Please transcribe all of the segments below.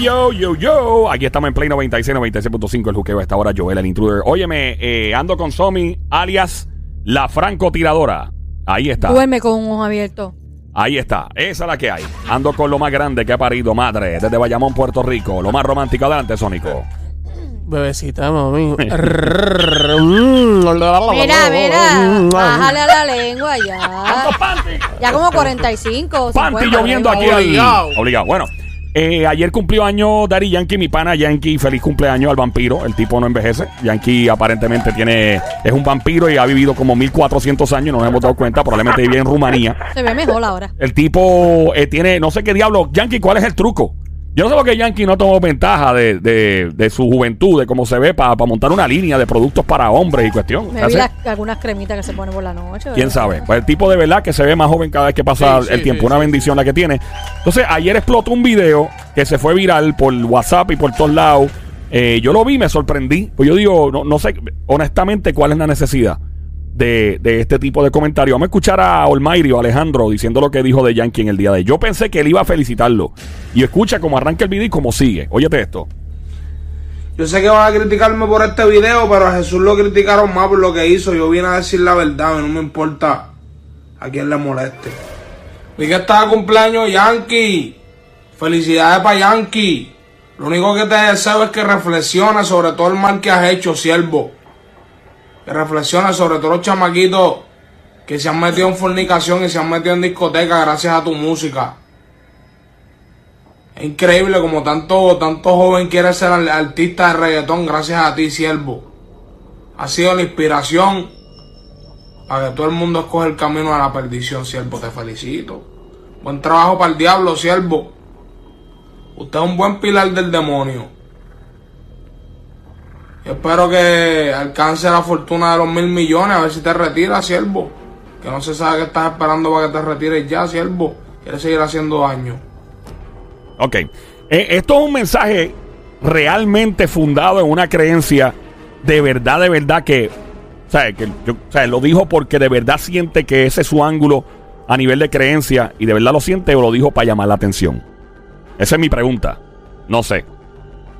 yo, yo, yo. Aquí estamos en Play 96, 96.5. El juqueo a esta hora, Joel, el intruder. Óyeme, eh, ando con Somi, alias la francotiradora. Ahí está. Duerme con un ojo abierto. Ahí está. Esa es la que hay. Ando con lo más grande que ha parido madre desde Bayamón, Puerto Rico. Lo más romántico. Adelante, Sónico. Bebecita, mami. Mira, mira. Bájale a la lengua ya. Ya como 45. Panty 50, lloviendo aquí. Obligado. Bueno. Eh, ayer cumplió año Daddy Yankee, mi pana Yankee. Feliz cumpleaños al vampiro. El tipo no envejece. Yankee aparentemente tiene es un vampiro y ha vivido como 1400 años. No nos hemos dado cuenta. Probablemente vivía en Rumanía. Se ve mejor ahora. El tipo eh, tiene, no sé qué diablo. Yankee, ¿cuál es el truco? Yo no sé por qué Yankee no tomó ventaja de, de- de su juventud, de cómo se ve, para montar una línea de productos para hombres y cuestión. Me vi las- algunas cremitas que se ponen por la noche. ¿Quién sabe? Pues el tipo de verdad que se ve más joven cada vez que pasa Sí, sí, el tiempo. sí, Una sí. bendición la que tiene. Entonces, ayer explotó un video que se fue viral por WhatsApp y por todos lados. Eh, yo lo vi, me sorprendí. Pues yo digo, no, no sé honestamente cuál es la necesidad de, de este tipo de comentarios. Vamos a escuchar a Olmairi o Alejandro diciendo lo que dijo de Yankee en el día de hoy. Yo pensé que él iba a felicitarlo. Y escucha cómo arranca el video y cómo sigue. Óyete esto. Yo sé que van a criticarme por este video, pero a Jesús lo criticaron más por lo que hizo. Yo vine a decir la verdad no me importa a quién le moleste. Vi que estaba cumpleaños Yankee. Felicidades para Yankee. Lo único que te deseo es que reflexiones sobre todo el mal que has hecho, siervo. Que reflexiones sobre todos los chamaquitos que se han metido en fornicación y se han metido en discoteca gracias a tu música. Es increíble como tanto, tanto joven quiere ser artista de reggaetón gracias a ti, siervo. Ha sido la inspiración para que todo el mundo escoge el camino a la perdición, siervo. Te felicito. Buen trabajo para el diablo, siervo. Usted es un buen pilar del demonio. Espero que alcance la fortuna de los mil millones, a ver si te retiras, siervo. Que no se sabe qué estás esperando para que te retires ya, siervo. Quieres seguir haciendo daño. Ok. Eh, esto es un mensaje realmente fundado en una creencia de verdad, de verdad que, sea, que lo dijo porque de verdad siente que ese es su ángulo a nivel de creencia y de verdad lo siente o lo dijo para llamar la atención. Esa es mi pregunta. No sé.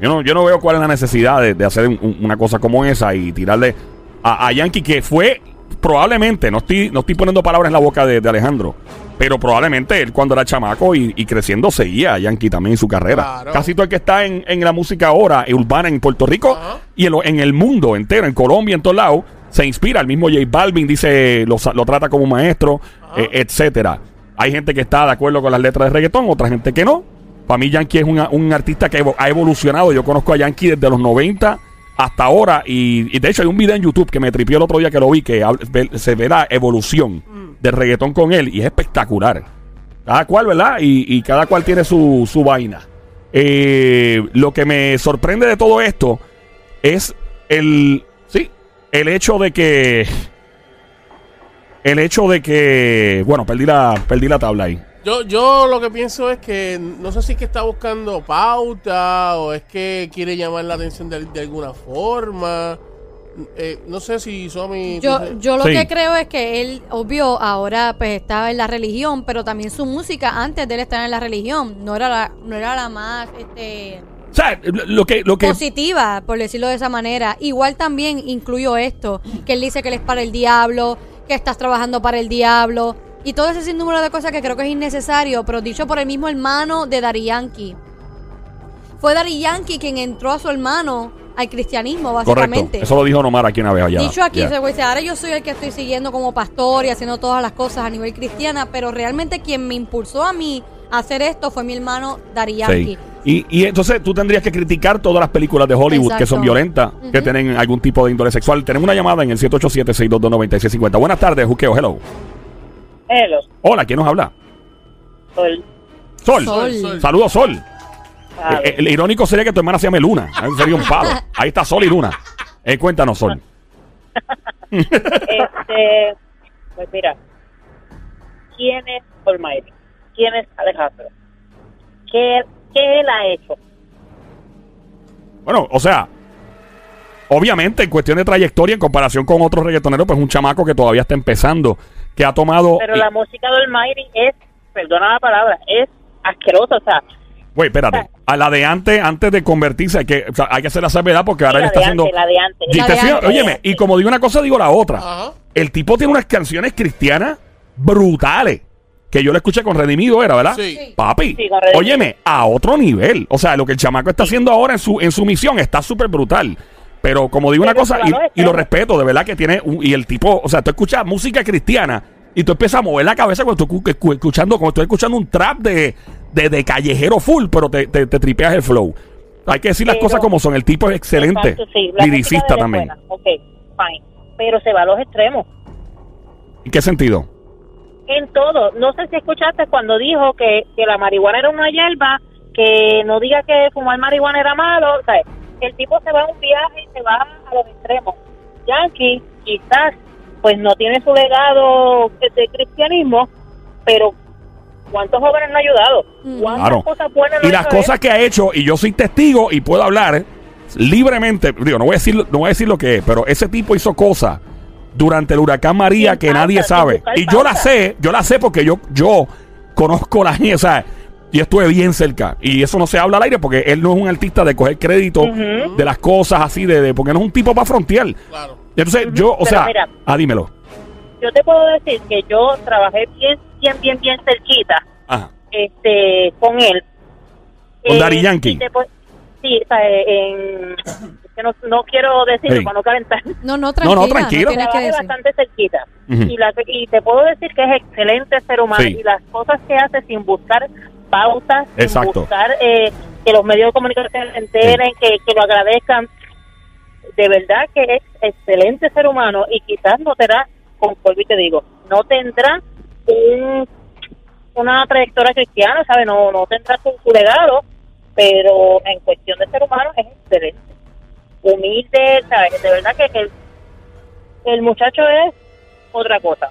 Yo no, yo no veo cuál es la necesidad de, de hacer un- un- una cosa como esa y tirarle a, a Yankee, que fue probablemente, no estoy, no estoy poniendo palabras en la boca de, de Alejandro, pero probablemente él cuando era chamaco y, y creciendo seguía a Yankee también en su carrera. Claro. Casi todo el que está en, en la música ahora, eh, urbana en Puerto Rico Ajá. y en, lo- en el mundo entero, en Colombia, en todos lados, se inspira. El mismo J Balvin dice, lo, lo trata como maestro, eh, etcétera. Hay gente que está de acuerdo con las letras de reggaetón, otra gente que no. Para mí Yankee es una- un artista que ha evolucionado. Yo conozco a Yankee desde los 90 hasta ahora. Y, y de hecho hay un video en YouTube que me tripió el otro día que lo vi, que se ve la evolución del reggaetón con él. Y es espectacular. Cada cual, ¿verdad? Y, y cada cual tiene su, su vaina. Eh, lo que me sorprende de todo esto es el... Sí, el hecho de que... El hecho de que... Bueno, perdí la, perdí la tabla ahí. Yo, yo lo que pienso es que no sé si es que está buscando pauta o es que quiere llamar la atención de, de alguna forma. Eh, no sé si Somi. Yo, yo lo Sí. que creo es que él, obvio, ahora pues estaba en la religión, pero también su música antes de él estar en la religión no era la, no era la más este, O sea, lo que... Lo que positiva, por decirlo de esa manera. Igual también incluyo esto, que él dice que él es para el diablo, que estás trabajando para el diablo, y todo ese sinnúmero de cosas que creo que es innecesario, pero dicho por el mismo hermano de Dari Yankee. Fue Dari Yankee quien entró a su hermano al cristianismo, correcto. básicamente. Eso lo dijo Nomar aquí una vez allá. Dicho aquí, güey dice, ahora yo soy el que estoy siguiendo como pastor y haciendo todas las cosas a nivel cristiana, pero realmente quien me impulsó a mí a hacer esto fue mi hermano Dari Yankee. Sí. Y, y entonces tú tendrías que criticar todas las películas de Hollywood que son violentas, que tienen algún tipo de índole sexual. Tenemos una llamada en el 787-622-9650. Buenas tardes, Juqueo. Hello. Hello, Hola, ¿quién nos habla? Sol. Sol. Sol. Sol. Saludos, Sol. Sabe. Eh, el irónico sería que tu hermana se llame Luna. Ahí sería un palo. Ahí está Sol y Luna. Eh, cuéntanos, Sol. Este, pues mira, ¿quién es Olmairi? ¿Quién es Alejandro? ¿Qué, ¿Qué él ha hecho? Bueno, o sea, obviamente en cuestión de trayectoria en comparación con otros reggaetoneros, pues un chamaco que todavía está empezando, que ha tomado... Pero la música de Olmairi es, perdona la palabra, es asquerosa. O sea, Güey, espérate. A la de antes, antes de convertirse, hay que, o sea, hay que hacer la salvedad porque ahora él está haciendo. la de antes. Y La te de fijas, antes. óyeme, y como digo una cosa, digo la otra. Ajá. El tipo tiene unas canciones cristianas brutales. Que yo le escuché con Redimido, era, ¿verdad? Sí. Papi, Sí, óyeme, a otro nivel. O sea, lo que el chamaco está haciendo ahora en su, en su misión está súper brutal. Pero como digo una cosa, y, lo respeto, de verdad que tiene, un- y el tipo, o sea, tú escuchas música cristiana y tú empiezas a mover la cabeza cuando tú escu- escu- escuchando, como estoy escuchando un trap de, de, de callejero full, pero te, te, te tripeas el flow. Hay que decir las cosas como son. El tipo es excelente. Exacto, sí, liricista también. buena. Ok, fine. Pero se va a los extremos. ¿En qué sentido? En todo. No sé si escuchaste cuando dijo que, que la marihuana era una hierba, que no diga que fumar marihuana era malo. O sea, el tipo se va a un viaje y se va a los extremos. Yankee quizás pues no tiene su legado de, cristianismo, pero ¿cuántos jóvenes no ha ayudado? ¿Cuántas Claro. cosas buenas no Y ha las cosas que ha hecho, y yo soy testigo y puedo hablar libremente, digo, no voy a decir, no voy a decir lo que es, pero ese tipo hizo cosas durante el huracán María Sin que nadie sabe. Y yo la sé, yo la sé porque yo, yo conozco la gente, o sea, y estuve bien cerca. Y eso no se habla al aire porque él no es un artista de coger crédito de las cosas así, de, de- porque no es un tipo para frontear. Claro. Entonces, yo, o Pero sea, mira. ah, dímelo. Yo te puedo decir que yo trabajé bien, bien, bien, bien cerquita Ajá. este con él. ¿Con Daddy Yankee? y te pu- sí, o sea, en, es que no, no quiero decirlo Hey. para no calentar. No, no, tranquila. no, tranquilo. tienes que bastante cerquita. Y, la, y te puedo decir que es excelente ser humano. Sí. Y las cosas que hace sin buscar pautas, sin Exacto. buscar eh, que los medios de comunicación se enteren, que, que lo agradezcan. De verdad que es excelente ser humano y quizás no tendrá, con y te digo, no tendrá un, una trayectoria cristiana, ¿sabes? No, no tendrá su, su legado, pero en cuestión de ser humano es excelente. Humilde, ¿sabes? De verdad que el, el muchacho es otra cosa.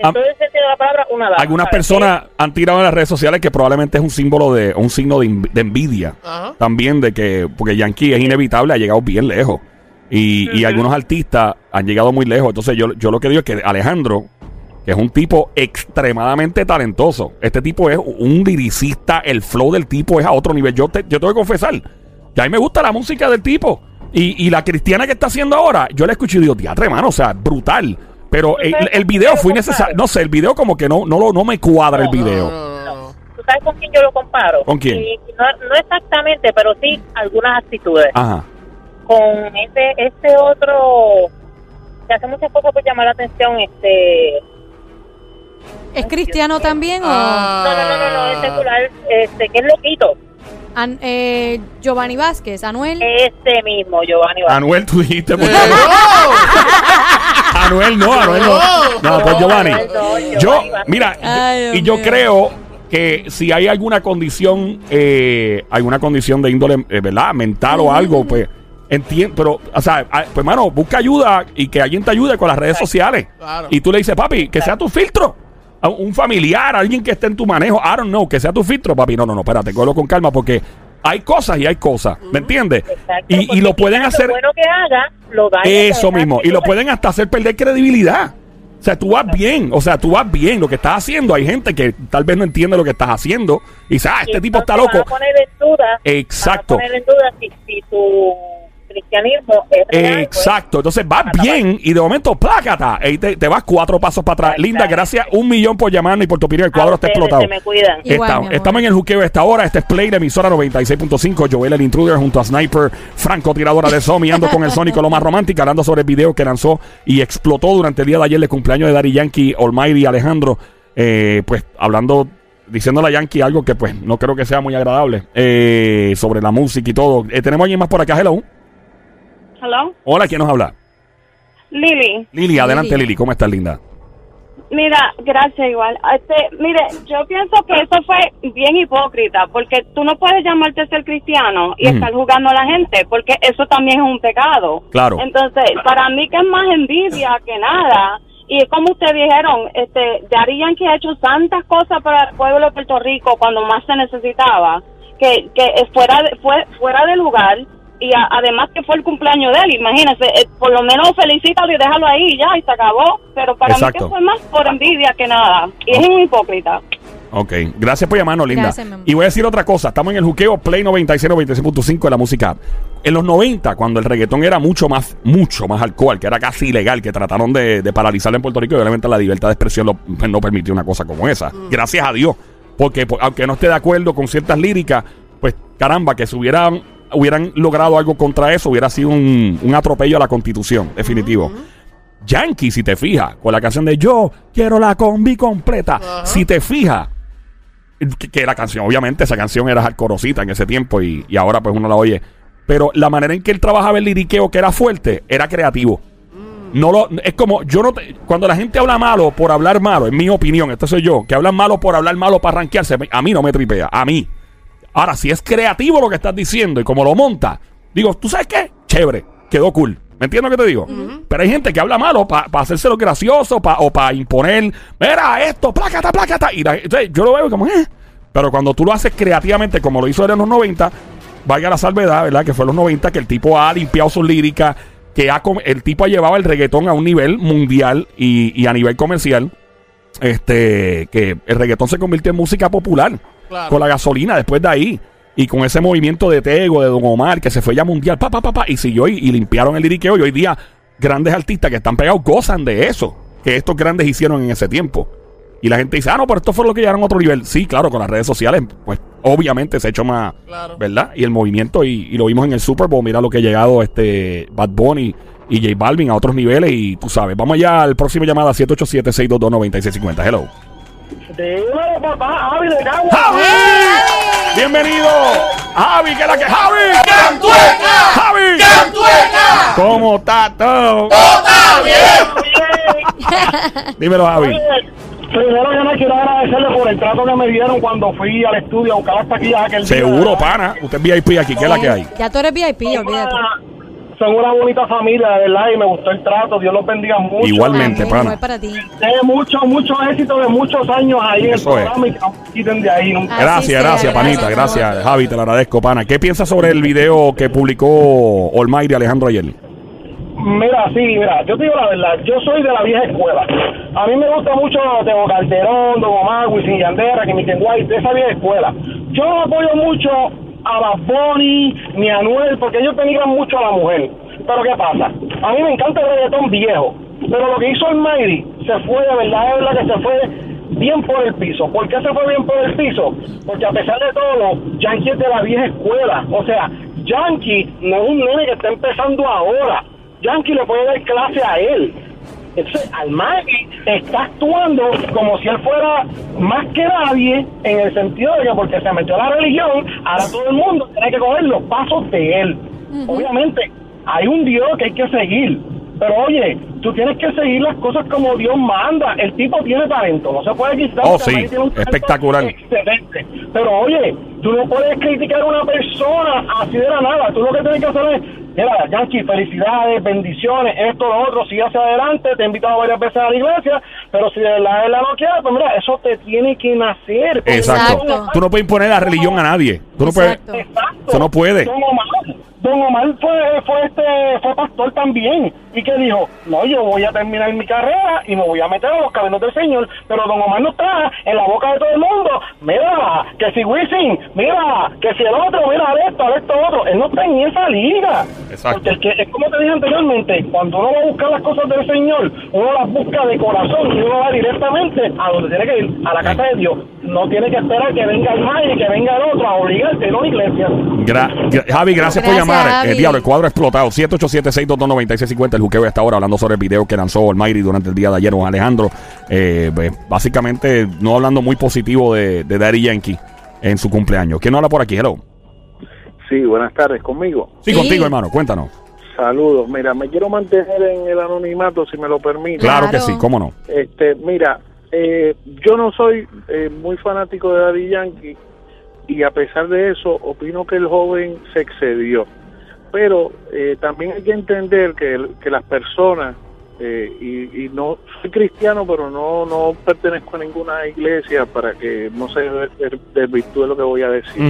En Am- todo el sentido de la palabra, una dama. Algunas ¿sabes? personas han tirado en las redes sociales que probablemente es un símbolo de, un signo de, env- de envidia. Ajá. También de que, porque Yankee es inevitable, ha llegado bien lejos. Y, y algunos artistas han llegado muy lejos. Entonces yo, yo lo que digo es que Alejandro, que es un tipo extremadamente talentoso. Este tipo es un liricista, el flow del tipo es a otro nivel. Yo te, yo tengo que confesar que a mí me gusta la música del tipo. Y, y la cristiana que está haciendo ahora, yo la escucho y digo, teatro, hermano, o sea, brutal. Pero el, el video fue innecesario. No sé, el video como que no, no, lo- no me cuadra el video. no, no, no. ¿Tú sabes con quién yo lo comparo? ¿Con quién? Y no, no exactamente, pero sí algunas actitudes. Ajá. Con este, este otro que hace muchas cosas por llamar la atención, este... ¿Es cristiano también o Ah. No, no, no, no, no, es secular, este, que es loquito. An- eh, Giovanni Vázquez, Anuel? Este mismo, Giovanni Vázquez. Anuel, tú dijiste. porque- ¡Eh, Anuel no, Anuel no. No, pues Giovanni. No, Yo, mira, Ay, y yo mío. creo que si hay alguna condición, eh, alguna condición de índole, eh, ¿verdad? Mental o algo, pues entiendo. Pero, o sea, ah, pues, hermano, busca ayuda y que alguien te ayude con las redes sociales. Claro. Y tú le dices, papi, que sea tu filtro. A Un familiar, alguien que esté en tu manejo, I don't know, que sea tu filtro, papi. No, no, no, espérate, cógelo con calma porque hay cosas y hay cosas, ¿me entiendes? Exacto, Y, lo pueden hacer. Lo bueno que haga, lo daña. Eso mismo. Y lo pueden hasta hacer perder credibilidad. O sea, tú vas bien. O sea, tú vas bien. Lo que estás haciendo, hay gente que tal vez no entiende lo que estás haciendo. Y dice, ah, Y este tipo está loco. van a poner en duda, Exacto. van a poner en duda si, si tu cristianismo es real, pues, Exacto. Entonces vas bien y de momento, plácata. Y te, te vas cuatro pasos para atrás. Exacto. Linda, gracias un millón por llamarnos y por tu opinión. El a cuadro está ustedes explotado. Se me cuidan. Igual, Está- mi amor. estamos en el juqueo a esta hora. Este es Play de emisora 96.5. Joel el Intruder junto a Sniper, Franco tiradora de Somi, ando con el Sónico, lo más romántica, hablando sobre el video que lanzó y explotó durante el día de ayer de cumpleaños de Daddy Yankee, Almighty Alejandro. Eh, pues hablando, diciéndole a Yankee algo que pues no creo que sea muy agradable eh, sobre la música y todo. Eh, Tenemos a alguien más por acá, hello. Hello, Hola, ¿quién nos habla? Lili. Lili, adelante Lili. Lili, ¿cómo estás, linda? Mira, gracias igual. Este, mire, yo pienso que eso fue bien hipócrita, porque tú no puedes llamarte ser cristiano y estar jugando a la gente, porque eso también es un pecado. Claro. Entonces, para mí que es más envidia que nada. Y como ustedes dijeron, este, Daddy Yankee ha hecho tantas cosas para el pueblo de Puerto Rico cuando más se necesitaba, que, que es fuera de, fue fuera de lugar y a- además que fue el cumpleaños de él, imagínese, eh, por lo menos felicítalo y déjalo ahí y ya, y se acabó. Pero para Exacto. mí que fue más por envidia que nada. Y es un hipócrita. Ok, gracias por llamarnos, Linda. Gracias, y voy a decir otra cosa. Estamos en el juqueo Play 96, 96.5 de la música. En los 90, cuando el reggaetón era mucho más, mucho más alcohol, que era casi ilegal, que trataron de, de paralizarlo en Puerto Rico, y obviamente la libertad de expresión lo- pues, no permitió una cosa como esa. Gracias a Dios. Porque pues, aunque no esté de acuerdo con ciertas líricas, pues caramba, que se hubieran, hubieran logrado algo contra eso, hubiera sido un, un atropello a la constitución, definitivo. Yankee, si te fijas, con la canción de Yo quiero la combi completa. Si te fijas, que, que la canción, obviamente, esa canción era hardcoreosita en ese tiempo y, y ahora pues uno la oye. Pero la manera en que él trabajaba el liriqueo, que era fuerte, era creativo. No lo, es como, yo no te- cuando la gente habla malo por hablar malo, en mi opinión, esto soy yo, que hablan malo por hablar malo para rankearse, a mí no me tripea, a mí. Ahora, si es creativo lo que estás diciendo y como lo monta, digo, ¿tú sabes qué? Chévere, quedó cool. ¿Me entiendes lo que te digo? Pero hay gente que habla malo para hacerse lo gracioso pa- o para imponer, mira esto, plácata, plácata. Y la- entonces, yo lo veo como, eh. Pero cuando tú lo haces creativamente, como lo hizo él en los 90, vaya la salvedad, ¿verdad? Que fue en los 90 que el tipo ha limpiado sus líricas, que ha el tipo ha llevado el reggaetón a un nivel mundial y, y a nivel comercial. Este, que el reggaetón se convirtió en música popular Claro. con la gasolina después de ahí. Y con ese movimiento de Tego, de Don Omar, que se fue ya mundial, pa, pa, pa, pa, y siguió y, y limpiaron el liriqueo. Y hoy día, grandes artistas que están pegados gozan de eso, que estos grandes hicieron en ese tiempo. Y la gente dice, ah, no, pero esto fue lo que llegaron a otro nivel. Sí, claro, con las redes sociales, pues obviamente se ha hecho más, Claro. ¿verdad? Y el movimiento, y, y lo vimos en el Super Bowl, mira lo que ha llegado este Bad Bunny y J Balvin a otros niveles. Y tú sabes, vamos allá al próximo llamada 787-622-9650. Hello. Dímelo, papá, Javi de Cagua. ¡Javi! ¡Bienvenido! ¡Javi, que es la que ¡Javi! ¡Javi! ¿Cómo está todo? Dímelo, Javi. Primero yo me quiero agradecerle por el trato que me dieron cuando fui al estudio a buscar las taquillas aquel día. Seguro, pana. Usted es VIP aquí. ¿Qué es la que hay? Ya tú eres VIP, olvídate. Son una bonita familia, de verdad, y me gustó el trato. Dios los bendiga mucho. Igualmente, Amén, pana. igual para ti. De mucho, mucho éxito de muchos años ahí en el Eso es. programa y que no me quiten de ahí nunca. Así Gracias, sea, gracias, panita. gracias, Gracias, Javi. Te lo agradezco, pana. ¿Qué piensas sobre el video que publicó Olmairi Alejandro ayer? Mira, sí, mira, yo te digo la verdad, yo soy de la vieja escuela. A mí me gusta mucho Teo Calderón, Don Omar, Wisin Yandera, que White, de esa vieja escuela. Yo no apoyo mucho a Bad Bunny ni a porque ellos denigran mucho a la mujer. Pero ¿qué pasa? A mí me encanta el reggaetón viejo, pero lo que hizo Almighty se fue, de verdad, es verdad que se fue bien por el piso. ¿Por qué se fue bien por el piso? Porque a pesar de todo, Yankee es de la vieja escuela. O sea, Yankee no es un nene que está empezando ahora. Yankee le puede dar clase a él. Entonces, Almighty está actuando como si él fuera más que nadie en el sentido de que porque se metió a la religión, ahora todo el mundo tiene que coger los pasos de él. Obviamente, hay un Dios que hay que seguir. Pero oye, tú tienes que seguir las cosas como Dios manda. El tipo tiene talento, no se puede quitar. Oh, sí, espectacular. Excelente. Pero oye, tú no puedes criticar a una persona así de la nada. Tú lo que tienes que hacer es, mira, Yankee, felicidades, bendiciones, esto, lo otro, sigue hacia adelante, te he invitado varias veces a la iglesia, pero si de verdad él la no quiere, pues mira, eso te tiene que nacer. Exacto. Exacto. Tú no puedes imponer la religión a nadie. Tú no puedes. Exacto. Exacto. Eso no puede. Don Omar, Don Omar fue, fue, este, fue pastor también. ¿Y que dijo? No, yo voy a terminar mi carrera y me voy a meter a los caminos del Señor. Pero Don Omar no está en la boca de todo el mundo. Mira, que si Wisin, mira, que si el otro, mira, esto, esto, otro. Él no está en esa liga. Exacto. Porque el que, es como te dije anteriormente, cuando uno va a buscar las cosas del Señor, uno las busca de corazón y uno va directamente a donde tiene que ir, a la casa de Dios. No tiene que esperar que venga el mayo y que venga el otro a obligarte, no a la iglesia. Gra- Javi, gracias, por Gracias, llamar. Eh, diablo, el cuadro ha explotado. 787-622-9650. El juqueo está ahora hablando sobre el video que lanzó Almighty durante el día de ayer con Alejandro. Eh, pues, básicamente, no hablando muy positivo de, de Daddy Yankee en su cumpleaños. ¿Quién no habla por aquí? Hello. Sí, buenas tardes, conmigo. Sí, Sí. contigo, hermano. Cuéntanos. Saludos. Mira, me quiero mantener en el anonimato, si me lo permite. Claro, que sí, cómo no. Este, mira, eh, yo no soy eh, muy fanático de Daddy Yankee y a pesar de eso, opino que el joven se excedió. Pero eh, también hay que entender que, que las personas, eh, y, y no soy cristiano, pero no, no pertenezco a ninguna iglesia para que no se des- desvirtúe lo que voy a decir.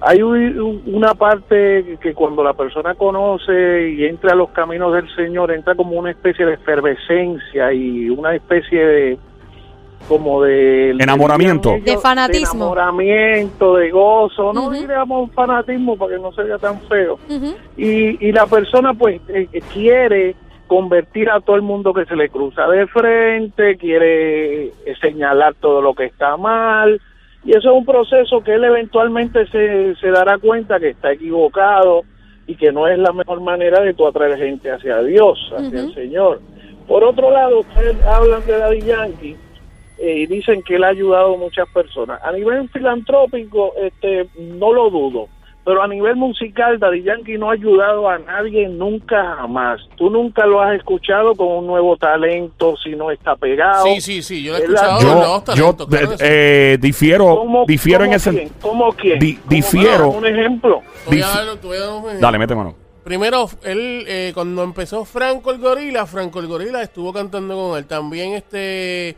Hay un- una parte que cuando la persona conoce y entra a los caminos del Señor, entra como una especie de efervescencia y una especie de, como de Enamoramiento. De fanatismo. de enamoramiento, de gozo, no Ujú. diríamos fanatismo para que no sea tan feo. Y, y la persona pues eh, eh, quiere convertir a todo el mundo que se le cruza de frente, quiere eh, señalar todo lo que está mal, y eso es un proceso que él eventualmente se, se dará cuenta que está equivocado y que no es la mejor manera de tú atraer gente hacia Dios, hacia el. Señor. Por otro lado, ustedes hablan de Daddy Yankee y dicen que él ha ayudado a muchas personas. A nivel filantrópico, este, no lo dudo, pero a nivel musical, Daddy Yankee no ha ayudado a nadie nunca jamás. Tú nunca lo has escuchado con un nuevo talento si no está pegado. Sí, sí, sí, yo lo he escuchado. Yo, nuevos yo talentos, claro que sí. eh, difiero, ¿Cómo- difiero en cómo ese. quién? ¿Cómo quién? Di- ¿Cómo difiero. quién? Un ejemplo. Te voy a dif- dar- te voy a dar un ejemplo. Dale, mete mano. Primero, él, eh, cuando empezó Franco el Gorila, Franco el Gorila estuvo cantando con él. También este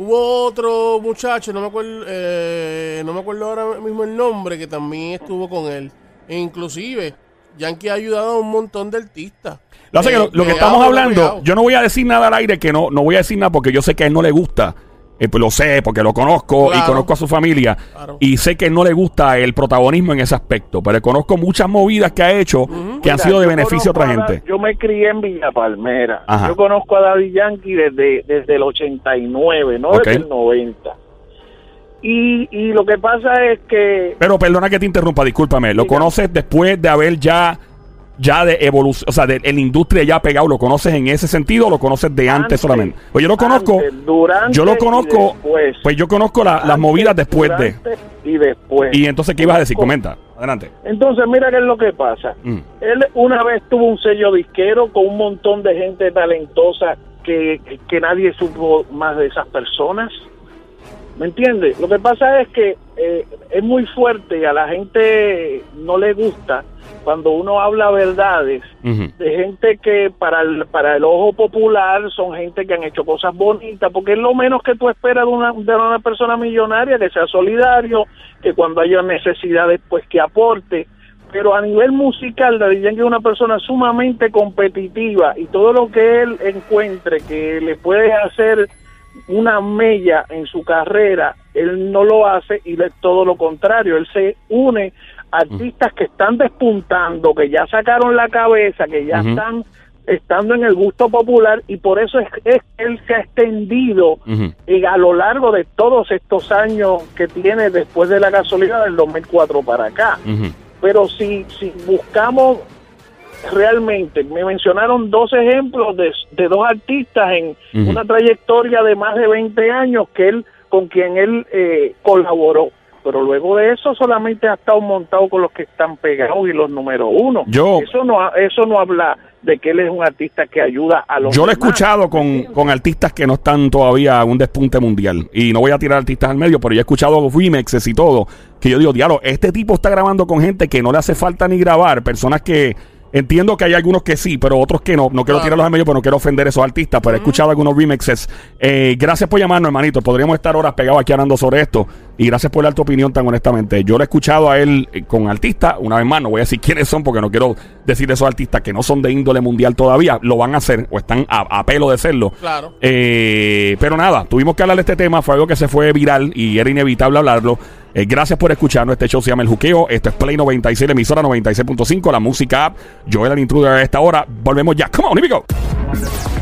hubo otro muchacho, no me acuerdo, eh, no me acuerdo ahora mismo el nombre, que también estuvo con él. E inclusive, Yankee ha ayudado a un montón de artistas. Lo, que Eh, lo, lo que estamos hablando, yo no voy a decir nada al aire que no, no voy a decir nada porque yo sé que a él no le gusta. Eh, pues lo sé porque lo conozco y conozco a su familia. Claro. Y sé que no le gusta el protagonismo en ese aspecto. Pero conozco muchas movidas que ha hecho que han Mira, sido de beneficio a otra gente. Yo me crié en Villa Palmera. Ajá. Yo conozco a Daddy Yankee desde, desde el 89, no Ok. desde el 90. Y, y lo que pasa es que Pero perdona que te interrumpa, discúlpame. Lo conoces después de haber ya, ya de evolución, o sea, de, en la industria ya pegado. ¿Lo conoces en ese sentido o lo conoces de antes, Antes, solamente? Pues yo lo conozco. antes, durante yo lo y conozco. después. Pues yo conozco la- las movidas después de. Y después. Y entonces, ¿qué ibas a decir? Comenta. Adelante. Entonces, mira qué es lo que pasa. Mm. Él una vez tuvo un sello disquero con un montón de gente talentosa que- que nadie supo más de esas personas. ¿Me entiendes? Lo que pasa es que eh, es muy fuerte y a la gente no le gusta cuando uno habla verdades de gente que para el, para el ojo popular son gente que han hecho cosas bonitas, porque es lo menos que tú esperas de una, de una persona millonaria, que sea solidario, que cuando haya necesidades, pues que aporte. Pero a nivel musical, Daddy Yankee es una persona sumamente competitiva y todo lo que él encuentre que le puede hacer una mella en su carrera, él no lo hace y es todo lo contrario, él se une a artistas que están despuntando, que ya sacaron la cabeza, que ya están estando en el gusto popular y por eso es, es que él se ha extendido eh, a lo largo de todos estos años que tiene después de la gasolina del 2004 para acá. Pero si, si buscamos realmente, me mencionaron dos ejemplos de, de dos artistas en una trayectoria de más de 20 años que él con quien él eh, colaboró. Pero luego de eso solamente ha estado montado con los que están pegados y los número uno. Yo- eso no eso no habla de que él es un artista que ayuda a los Yo lo he escuchado con, con artistas que no están todavía a un despunte mundial. Y no voy a tirar artistas al medio, pero yo he escuchado remixes y todo. Que yo digo, diablo, este tipo está grabando con gente que no le hace falta ni grabar. Personas que. Entiendo que hay algunos que sí, pero otros que no. No quiero Claro. tirarlos al medio, pero no quiero ofender a esos artistas. Pero he escuchado algunos remixes. Eh, gracias por llamarnos, hermanito. Podríamos estar horas pegados aquí hablando sobre esto. Y gracias por dar tu opinión tan honestamente. Yo lo he escuchado a él eh, con artistas. Una vez más, no voy a decir quiénes son porque no quiero decir de esos artistas que no son de índole mundial todavía. Lo van a hacer o están a, a pelo de serlo. Claro. Eh, pero nada, tuvimos que hablar de este tema. Fue algo que se fue viral y era inevitable hablarlo. Eh, gracias por escucharnos. Este show se llama El Juqueo. Esto es Play 96, la emisora 96.5, la música app. Joel el intruder a esta hora. Volvemos ya. Come on, here we go.